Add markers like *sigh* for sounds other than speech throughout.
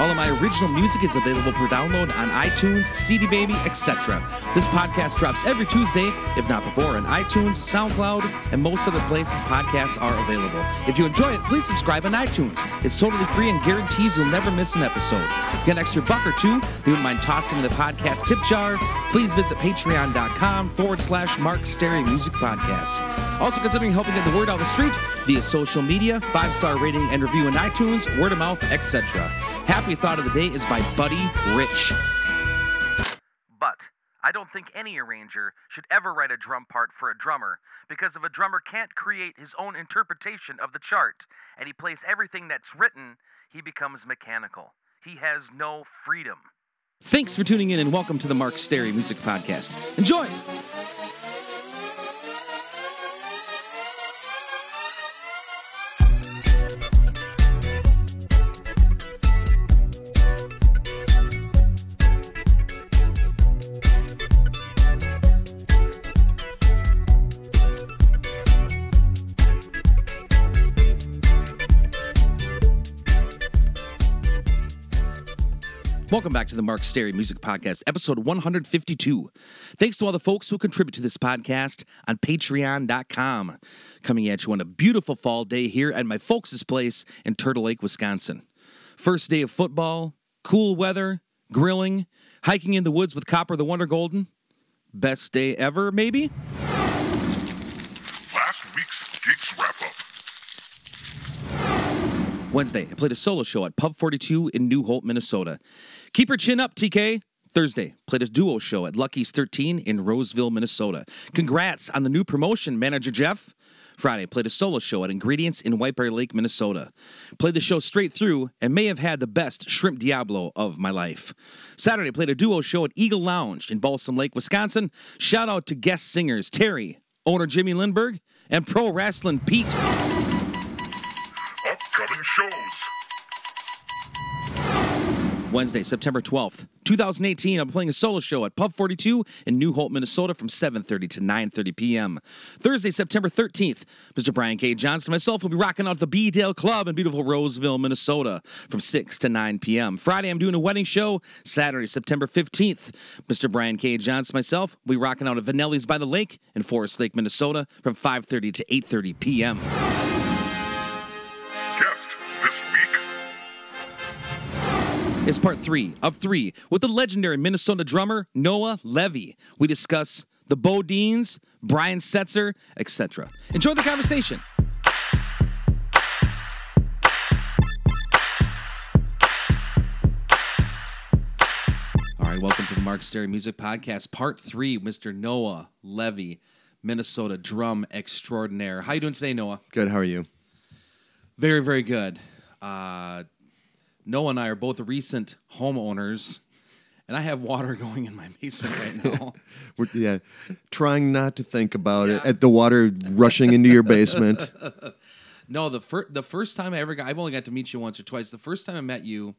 All of my original music is available for download on iTunes, CD Baby, etc. This podcast drops every Tuesday, if not before, on iTunes, SoundCloud, and most other places podcasts are available. If you enjoy it, please subscribe on iTunes. It's totally free and guarantees you'll never miss an episode. Get an extra buck or two, they wouldn't mind tossing in the podcast tip jar. Please visit patreon.com forward slash Mark Stary Music Podcast. Also considering helping get the word out the street via social media, five star rating and review in iTunes, word of mouth, etc. Happy Thought of the Day is by Buddy Rich. But I don't think any arranger should ever write a drum part for a drummer because if a drummer can't create his own interpretation of the chart and he plays everything that's written, he becomes mechanical. He has no freedom. Thanks for tuning in and welcome to the Mark Stary Music Podcast. Enjoy! Welcome back to the Mark Stary Music Podcast, episode 152. Thanks to all the folks who contribute to this podcast on patreon.com. Coming at you on a beautiful fall day here at my folks' place in Turtle Lake, Wisconsin. First day of football, cool weather, grilling, hiking in the woods with Copper the Wonder Golden. Best day ever, maybe? Last week's Geeks Wrap Up. Wednesday, I played a solo show at Pub 42 in New Holt, Minnesota. Keep your chin up, TK. Thursday, played a duo show at Lucky's 13 in Roseville, Minnesota. Congrats on the new promotion, Manager Jeff. Friday, played a solo show at Ingredients in White Bear Lake, Minnesota. Played the show straight through and may have had the best shrimp Diablo of my life. Saturday, played a duo show at Eagle Lounge in Balsam Lake, Wisconsin. Shout out to guest singers Terry, owner Jimmy Lindberg, and Pro Wrestling Pete. Wednesday, September 12th, 2018, I'm playing a solo show at Pub 42 in New Holt, Minnesota from 7.30 to 9.30 p.m. Thursday, September 13th, Mr. Brian K. Johnson and myself will be rocking out at the B-Dale Club in beautiful Roseville, Minnesota from 6 to 9 p.m. Friday, I'm doing a wedding show. Saturday, September 15th, Mr. Brian K. Johnson and myself will be rocking out at Vanelli's by the Lake in Forest Lake, Minnesota from 5.30 to 8.30 p.m. It's part three of three with the legendary Minnesota drummer Noah Levy. We discuss the BoDeans, Brian Setzer, etc. Enjoy the conversation. All right, welcome to the Mark Stary Music Podcast, part three. Mr. Noah Levy, Minnesota drum extraordinaire. How are you doing today, Noah? Good. How are you? Very, very good. Uh, Noah and I are both recent homeowners, and I have water *laughs* going in my basement right now. *laughs* We're, yeah, trying not to think about it. At the water rushing into your basement. *laughs* no, the first the first time I ever got, I've only got to meet you once or twice. The first time I met you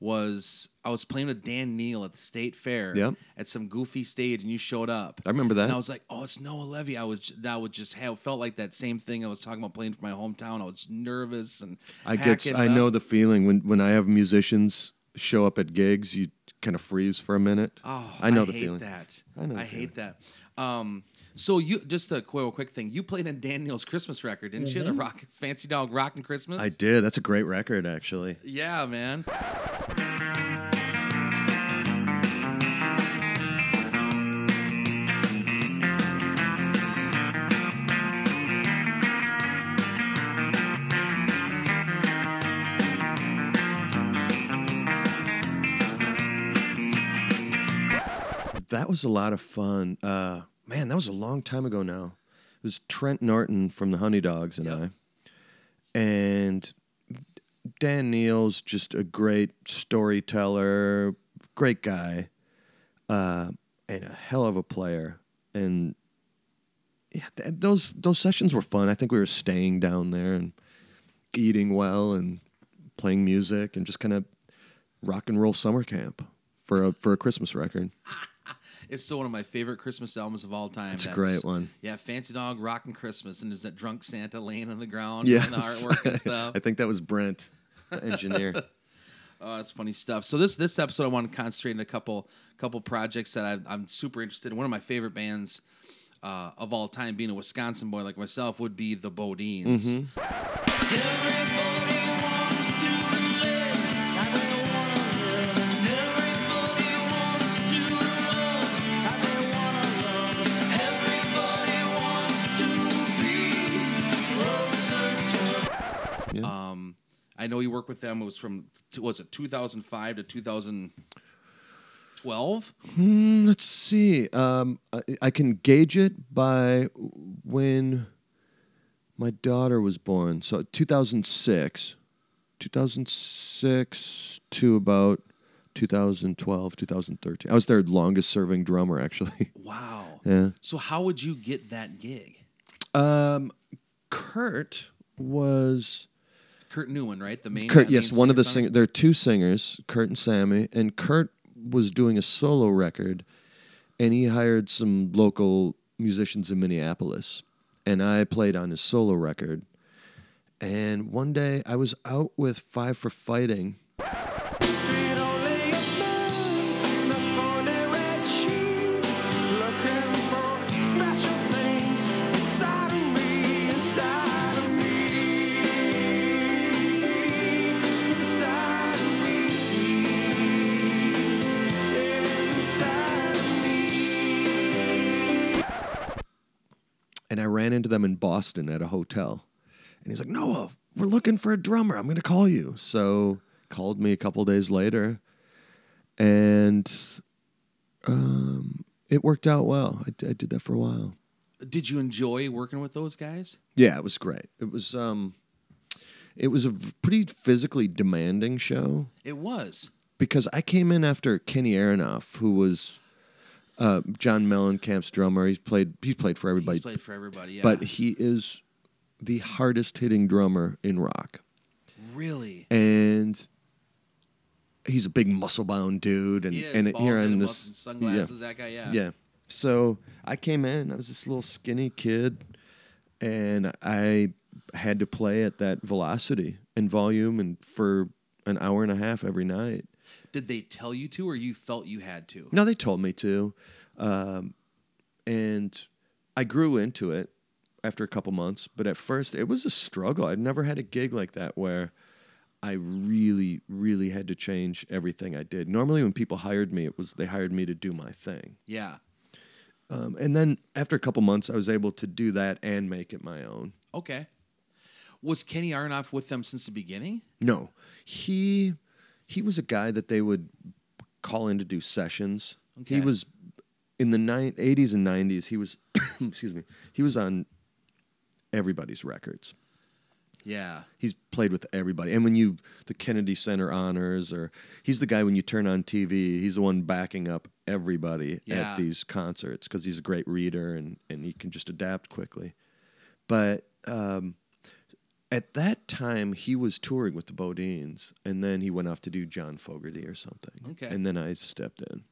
was I was playing with Dan Neal at the state fair Yep. at some goofy stage, and you showed up. I remember that. And I was like, "Oh, it's Noah Levy." I was that would just have felt like that same thing I was talking about playing for my hometown. I was nervous and I get. I it know the feeling when when I have musicians show up at gigs. You kind of freeze for a minute. Oh, I know I the hate feeling. That. I know I hate that. Um, so you just a quick, quick thing. You played in Daniel's Christmas record, didn't you? The rock, Fancy Dog Rockin' Christmas. I did. That's a great record, actually. Yeah, man. That was a lot of fun. Uh, man, that was a long time ago now. It was Trent Norton from the Honey Dogs and Yep. I. And Dan Neal's just a great storyteller, great guy, uh, and a hell of a player. And yeah, th- those those sessions were fun. I think we were staying down there and eating well and playing music and just kind of rock and roll summer camp for a for a Christmas record. *laughs* It's still one of my favorite Christmas albums of all time. It's a great one. Yeah, Fancy Dog, Rockin' Christmas, and there's that drunk Santa laying on the ground Yes. and the artwork and *laughs* stuff. I think that was Brent, the *laughs* engineer. Oh, that's funny stuff. So this this episode, I want to concentrate on a couple couple projects that I, I'm super interested in. One of my favorite bands uh, of all time, being a Wisconsin boy like myself, would be the BoDeans. Um, I know you worked with them. It was from was it 2005 to 2012? Let's see. Um, I, I can gauge it by when my daughter was born. So 2006, 2006 to about 2012, 2013. I was their longest serving drummer, actually. *laughs* Wow. yeah. So how would you get that gig? Um, Kurt was Kurt Neumann, right? The main Kurt. Yes, one of the singers. There are two singers, Kurt and Sammy, and Kurt was doing a solo record, and he hired some local musicians in Minneapolis, and I played on his solo record. And one day I was out with Five for Fighting. And I ran into them in Boston at a hotel. And he's like, Noah, we're looking for a drummer. I'm going to call you. So called me a couple days later, and um, it worked out well. I, I did that for a while. Did you enjoy working with those guys? Yeah, it was great. It was um, it was a pretty physically demanding show It was. because I came in after Kenny Aronoff, who was uh, John Mellencamp's drummer. He's played he's played for everybody, He's played for everybody. Yeah. but he is the hardest hitting drummer in rock. really, and he's a big muscle bound dude and he is and bald here and this sunglasses. That guy, yeah. yeah yeah so i came in i was this little skinny kid and i had to play at that velocity and volume and for an hour and a half every night Did they tell you to, or you felt you had to? no they told me to um, and i grew into it after a couple months but at first it was a struggle i'd never had a gig like that where I really, really had to change everything I did. Normally, when people hired me, it was they hired me to do my thing. Yeah. Um, and then after a couple months, I was able to do that and make it my own. Okay. Was Kenny Aronoff with them since the beginning? No, he he was a guy that they would call in to do sessions. He was in the ni- 80s and 90s. He was *coughs* excuse me. He was on everybody's records. Yeah. He's played with everybody. And when you the Kennedy Center honors or he's the guy when you turn on TV, he's the one backing up everybody Yeah. at these concerts cuz he's a great reader and and he can just adapt quickly. But um at that time he was touring with the BoDeans and then he went off to do John Fogerty or something. Okay. And then I stepped in.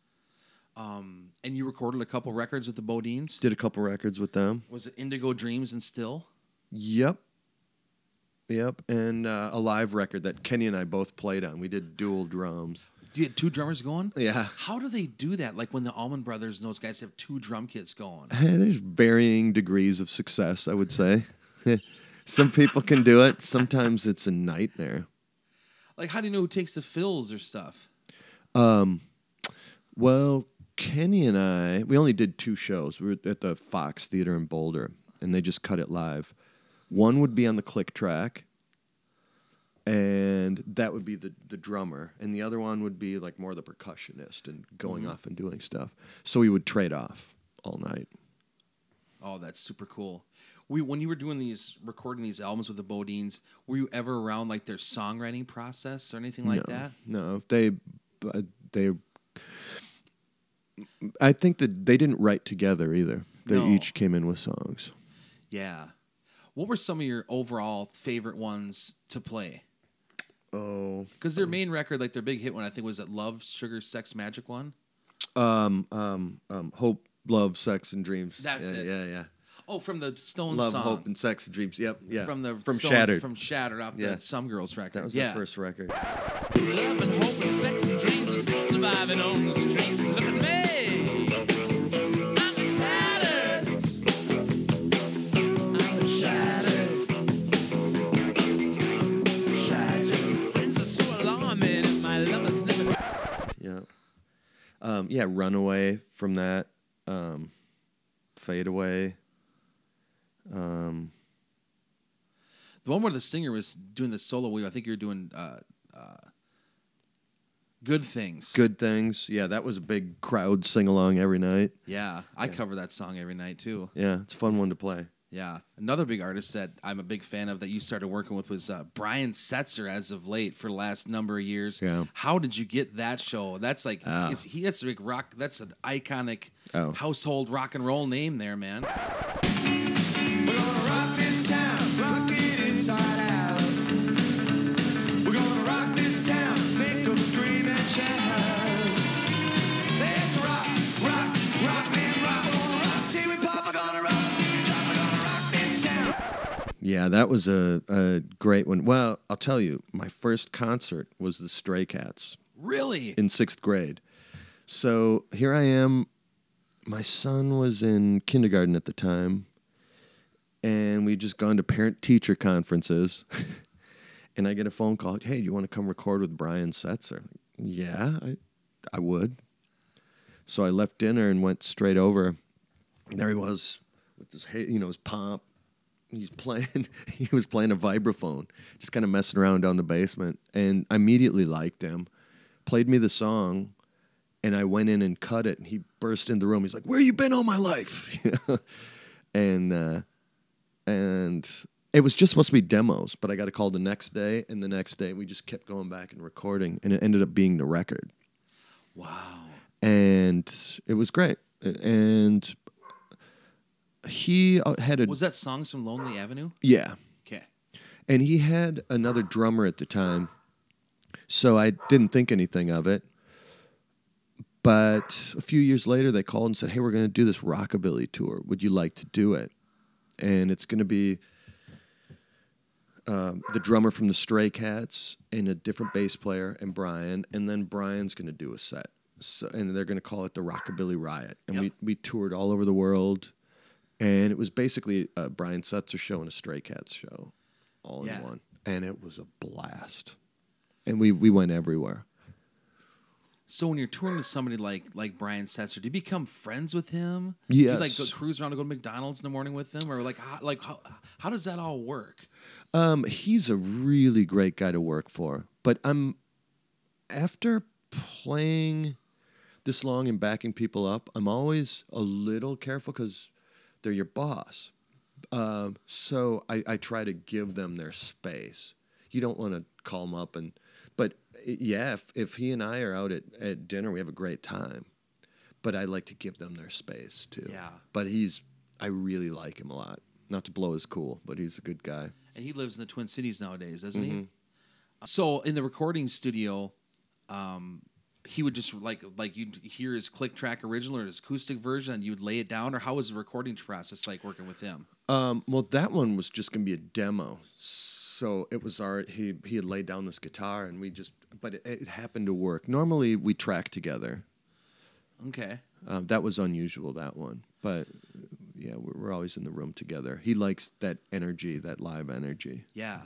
Um, and you recorded a couple records with the BoDeans. Did a couple records with them. Was it Indigo Dreams and Still? Yep. Yep, and uh, a live record that Kenny and I both played on. We did dual drums. Do you have two drummers going? Yeah. How do they do that? Like when the Allman Brothers and those guys have two drum kits going. *laughs* There's varying degrees of success, I would say. *laughs* Some people can do it. Sometimes it's a nightmare. Like, how do you know who takes the fills or stuff? Um, well, Kenny and I, we only did two shows. We were at the Fox Theater in Boulder, and they just cut it live. One would be on the click track, and that would be the, the drummer, and the other one would be like more the percussionist and going mm-hmm. off and doing stuff. So we would trade off all night. Oh, that's super cool. We, when you were doing these, recording these albums with the BoDeans, were you ever around like their songwriting process or anything like no, that? No, they uh, they I think that they didn't write together either. They No. each came in with songs. Yeah. What were some of your overall favorite ones to play? Oh, Because their main record, like their big hit one, I think was that Love, Sugar, Sex, Magic one. um, um, um, hope, love, sex, and dreams. That's yeah, it. Yeah, yeah. Oh, from the Stone Love, song. hope, and sex and dreams. Yep, yeah. From the from Stone- Shattered. From Shattered off Yeah. the Some Girls record. that was yeah. their first record. Love and hope and sex and dreams are still surviving on the streets. Look at me. I'm in tatters. I'm shattered. Shattered. Friends are so alarming. and My lover's never. Yeah. Um, yeah, Runaway from that. Um, Fade Away. Um, The one where the singer was doing the solo I think you're doing uh, uh, Good Things. Good Things. Yeah, that was a big crowd sing along every night. Yeah. I cover that song every night too. Yeah, it's a fun one to play. Yeah. Another big artist that I'm a big fan of that you started working with was uh, Brian Setzer as of late for the last number of years. Yeah. How did you get that show? That's like Ah. is he that's a big rock that's an iconic Oh. household rock and roll name there, man. Yeah, that was a, a great one. Well, I'll tell you, my first concert was the Stray Cats Really? in sixth grade. So here I am. My son was in kindergarten at the time, and we'd just gone to parent teacher conferences. *laughs* and I get a phone call Hey, do you want to come record with Brian Setzer? Yeah, I, I would. So I left dinner and went straight over. And there he was with his, ha- you know, his pomp. He's playing. *laughs* He was playing a vibraphone, just kind of messing around down the basement, and I immediately liked him. Played me the song, and I went in and cut it. And he burst in the room. He's like, "Where you been all my life?" *laughs* and uh, and it was just supposed to be demos, but I got a call the next day, and the next day we just kept going back and recording, and it ended up being the record Wow. and it was great. And he uh, had a Was that songs from Lonely Avenue? yeah, Okay. and he had another drummer at the time, so I didn't think anything of it. But a few years later, they called and said, "Hey, we're going to do this rockabilly tour. Would you like to do it?" And it's going to be um, the drummer from the Stray Cats and a different bass player and Brian, and then Brian's going to do a set. So, and they're going to call it the Rockabilly Riot. And Yep. we we toured all over the world, and it was basically a Brian Setzer show and a Stray Cats show, all Yeah. in one. And it was a blast. And we we went everywhere. So when you're touring with somebody like like Brian Setzer, do you become friends with him? Do you like go cruise around and go to McDonald's in the morning with him, or like how, like how, how does that all work? Um, he's a really great guy to work for. But I'm after playing this long and backing people up, I'm always a little careful because they're your boss. Um, so I, I try to give them their space. You don't want to call them up and, but yeah, if, if he and I are out at, at dinner, we have a great time. But I like to give them their space too. Yeah. But he's, I really like him a lot. Not to blow his cool, but he's a good guy. And he lives in the Twin Cities nowadays, doesn't Mm-hmm. he? So in the recording studio, um, he would just like like you'd hear his click track original or his acoustic version, and you'd lay it down, or how was the recording process like working with him? Um, well, that one was just gonna be a demo, so it was our he he had laid down this guitar and we just, but it, it happened to work. Normally we track together. Okay. Um, that was unusual that one, but yeah, we're, we're always in the room together. He likes that energy, that live energy. Yeah.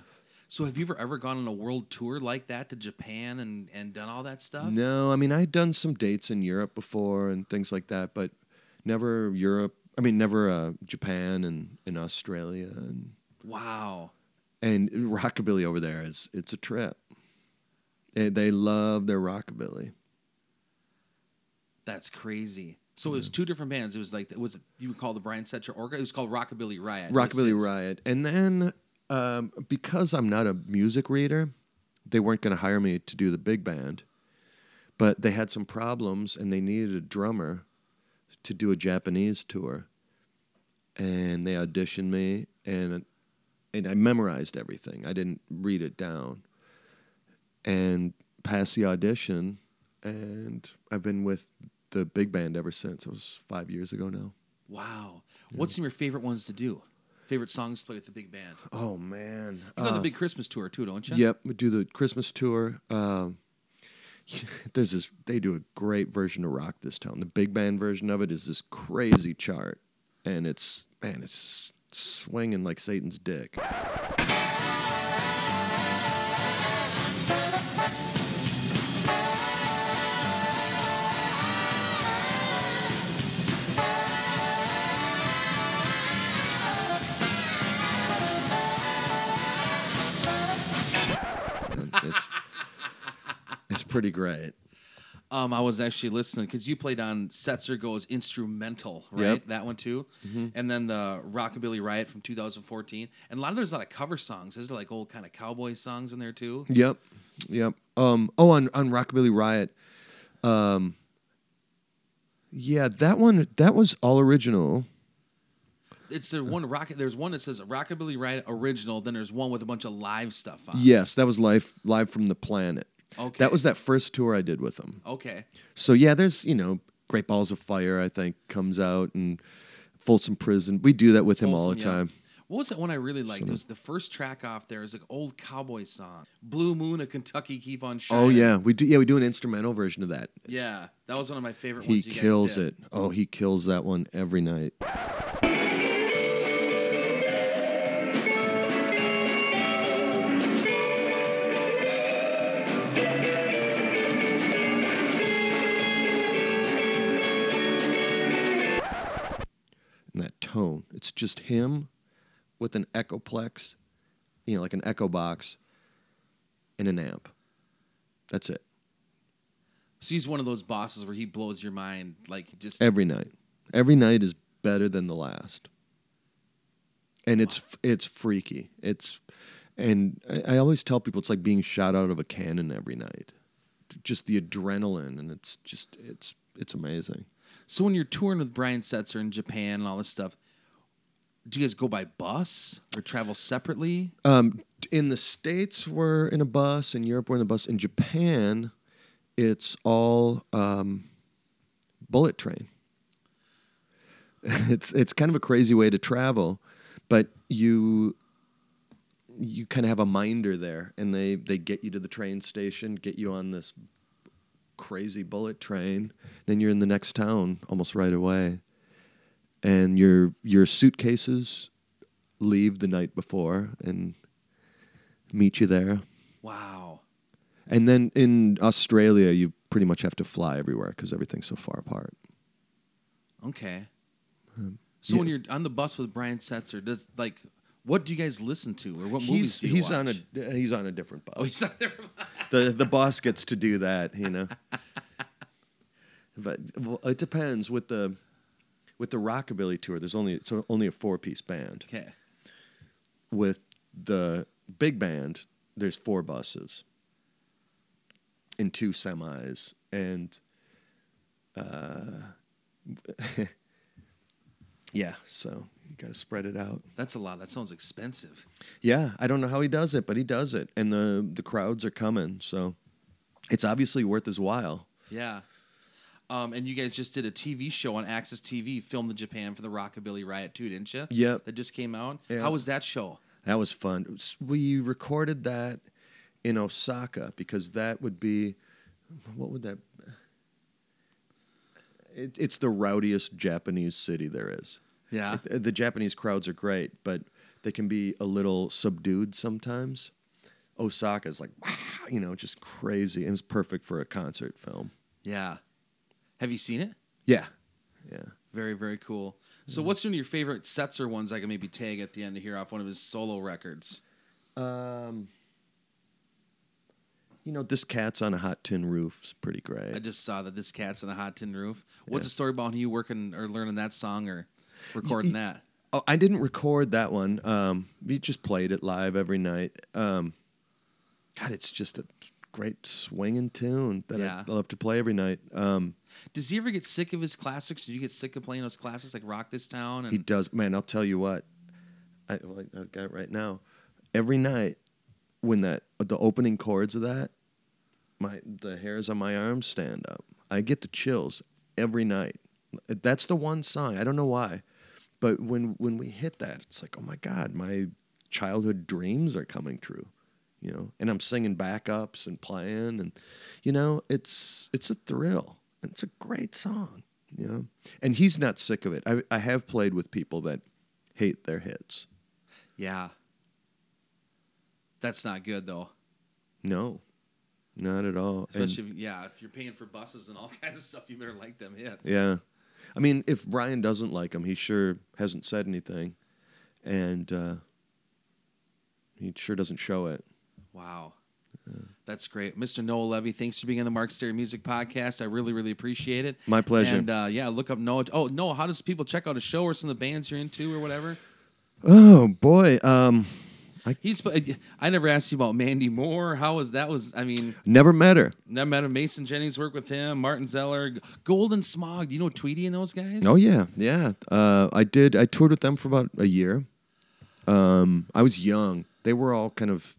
So have you ever ever gone on a world tour like that to Japan and and done all that stuff? No, I mean I'd done some dates in Europe before and things like that, but never Europe. I mean, never uh, Japan and, and Australia and Wow. and rockabilly over there is it's a trip. They, they love their rockabilly. That's crazy. So it was two different bands. It was like was it you would call the Brian Setzer Orca? It was called Rockabilly Riot. Rockabilly Riot. And then um, because I'm not a music reader, they weren't going to hire me to do the big band. but they had some problems and they needed a drummer to do a Japanese tour. And they auditioned me and and I memorized everything. I didn't read it down. And passed the audition and I've been with the big band ever since. It was 5 years ago now. Wow. What's some of your favorite ones to do? Favorite songs to play with the big band? Oh man. You go on Uh, the big Christmas tour too, don't you? Yep, we do the Christmas tour. Um, *laughs* there's this. They do a great version of Rock This Town. The big band version of it is this crazy chart, and it's man, it's swinging like Satan's dick. Pretty great. Um, I was actually listening because you played on Setzer Goes Instrumental, right? Yep. Mm-hmm. That one too. And then the Rockabilly Riot from 2014. And a lot of there's a lot of cover songs. Is there like old kind of cowboy songs in there too? Yep, yep. Um, oh, on on Rockabilly Riot. Um, yeah, that one that was all original. It's the one rocket. There's one that says Rockabilly Riot original. Then there's one with a bunch of live stuff on. Yes, that was live live from the planet. Okay. That was that first tour I did with them. Okay. So yeah, there's you know Great Balls of Fire I think comes out and Folsom Prison. We do that with him all the yeah. time. What was that one I really liked? It was the first track off there. It was like old cowboy song, "Blue Moon of Kentucky Keep on Shining." Oh yeah, we do. Yeah, we do an instrumental version of that. yeah. That was one of my favorite He ones. You guys kills it. Oh, he kills that one every night. Just him with an echoplex, you know, like an echo box and an amp. That's it. So he's one of those bosses where he blows your mind, like just every night. Every night is better than the last, and it's it's freaky. It's and I, I always tell people it's like being shot out of a cannon every night. Just the adrenaline, and it's just it's it's amazing. So when you're touring with Brian Setzer in Japan and all this stuff, do you guys go by bus or travel separately? Um, in the states, we're in a bus. In Europe, we're in a bus. In Japan, it's all um, bullet train. *laughs* it's it's kind of a crazy way to travel, but you you kind of have a minder there, and they they get you to the train station, get you on this crazy bullet train, then you're in the next town almost right away, and your your suitcases leave the night before and meet you there. Wow. And then in Australia, you pretty much have to fly everywhere because everything's so far apart. Okay. Um, so when you're on the bus with Brian Setzer, does like what do you guys listen to or what movies He's do you he's watch? on a he's on a different bus. Oh, he's on there. *laughs* the the boss gets to do that, you know. *laughs* but well, it depends with the with the rockabilly tour. There's only it's only a four piece band. Okay. With the big band, there's four buses and two semis, and uh, *laughs* yeah, so you got to spread it out. That's a lot. That sounds expensive. Yeah, I don't know how he does it, but he does it, and the the crowds are coming, so it's obviously worth his while. Yeah. Um, and you guys just did a TV show on AXS TV, filmed in Japan for the Rockabilly Riot too, didn't you? Yep. That just came out. Yeah. How was that show? That was fun. We recorded that in Osaka because that would be what would that? It, it's the rowdiest Japanese city there is. Yeah. It- the Japanese crowds are great, but they can be a little subdued sometimes. Osaka is like, you know, just crazy, and it's perfect for a concert film. Yeah. Have you seen it? Yeah, yeah. Very, very cool. So, what's one of your favorite Setzer ones I can maybe tag at the end to hear off one of his solo records? Um, you know, this cat's on a hot tin roof is pretty great. I just saw that this cat's on a hot tin roof. What's the story about you working or learning that song or recording that? Oh, I didn't record that one. Um, we just played it live every night. Um, God, it's just a great swinging tune that Yeah. I love to play every night. Um, Does he ever get sick of his classics? Do you get sick of playing those classics like Rock This Town? And He does, man. I'll tell you what. I, well, I got it right now. Every night, when that the opening chords of that, my the hairs on my arms stand up. I get the chills every night. That's the one song. I don't know why, but when when we hit that, it's like, oh my god, my childhood dreams are coming true. You know, and I'm singing backups and playing, and you know, it's it's a thrill. It's a great song. You know, and he's not sick of it. I I have played with people that hate their hits. yeah, that's not good though. No, not at all. And- Especially if, yeah, if you're paying for buses and all *laughs* kinds of stuff, you better like them hits. Yeah. I mean, if Brian doesn't like him, he sure hasn't said anything. And uh, he sure doesn't show it. Wow. That's great. Mr. Noah Levy, thanks for being on the Mark Stary Music Podcast. I really, really appreciate it. My pleasure. And uh, yeah, look up Noah. Oh, Noah, how does people check out a show or some of the bands you're into or whatever? Oh, boy. Um, He's. I never asked you about Mandy Moore. How was that? Was I mean, never met her. never met him. Mason Jennings worked with him. Martin Zellar, Golden Smog. Do you know Tweety and those guys? Oh, yeah. Yeah. Uh, I did. I toured with them for about a year. Um, I was young. They were all kind of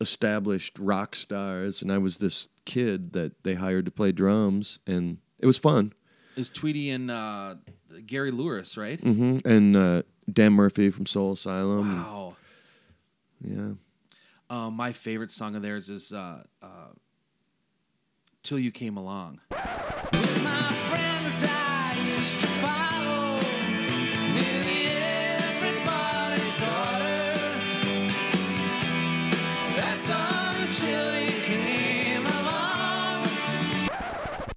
established rock stars. And I was this kid that they hired to play drums. And it was fun. It was Tweety and uh, Gary Louris, right? hmm And uh, Dan Murphy from Soul Asylum. Wow. Yeah. Uh, my favorite song of theirs is uh, uh, "Till You Came Along."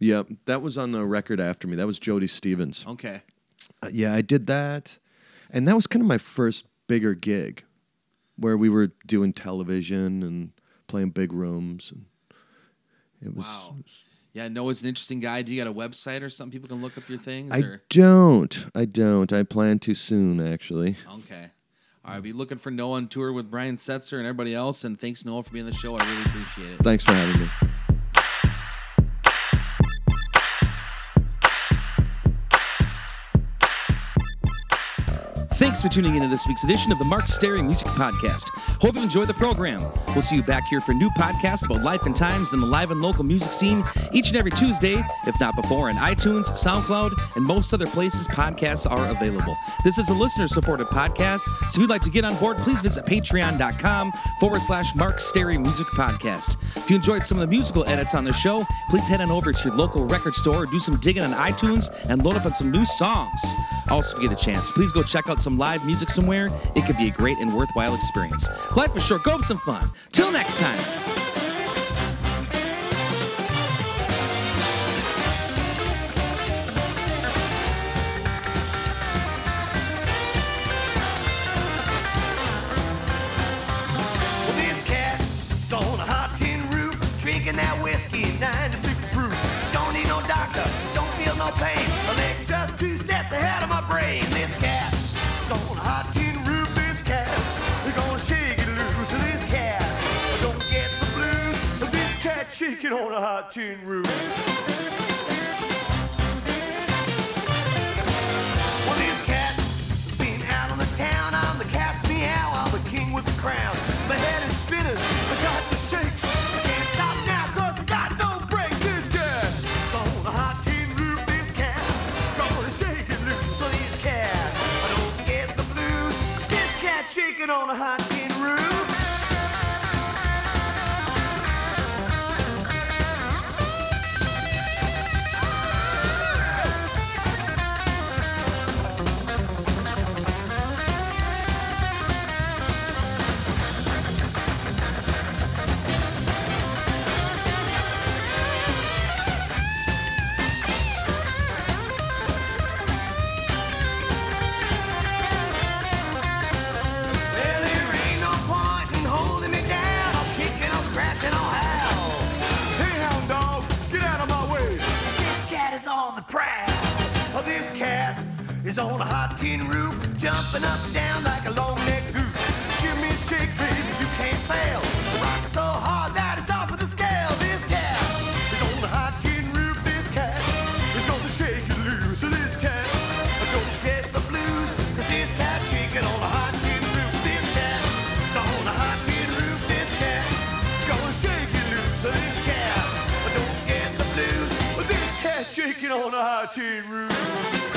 Yep, that was on the record after me. That was Jody Stephens. Okay. Uh, yeah, I did that, and that was kind of my first bigger gig, where we were doing television and playing big rooms. And it was. Wow. Yeah, Noah's an interesting guy. Do you got a website or something people can look up your things? I or? don't. I don't. I plan to soon, actually. Okay. All right, be looking for Noah on tour with Brian Setzer and everybody else. And thanks, Noah, for being on the show. I really appreciate it. Thanks for having me. Thanks for tuning into this week's edition of the Mark Stary Music Podcast. Hope you enjoyed the program. We'll see you back here for new podcasts about life and times in the live and local music scene each and every Tuesday, if not before, on iTunes, SoundCloud, and most other places podcasts are available. This is a listener supported podcast, so if you'd like to get on board, please visit patreon.com forward slash Mark Stary Music Podcast. If you enjoyed some of the musical edits on the show, please head on over to your local record store, do some digging on iTunes, and load up on some new songs. Also, if you get a chance, please go check out some live music somewhere. It could be a great and worthwhile experience. Life is short. Go have some fun. Till next time. Well, this cat's on a hot tin roof, drinking that whiskey, 96 proof. Don't need no doctor, don't feel no pain. My leg's just two steps ahead of my brain. This cat, shaking on a hot tin roof. On a hot is on a hot tin roof, jumping up and down like a long neck goose. Shimmy and shake, baby, you can't fail. Rock so hard that it's off of the scale. This cat is on a hot tin roof. This cat is gonna shake you loose. This cat don't get the blues, cause this cat shaking on a hot tin roof. This cat is on a hot tin roof. This cat gonna shake you loose. This cat don't get the blues, but this cat shaking on a hot tin roof.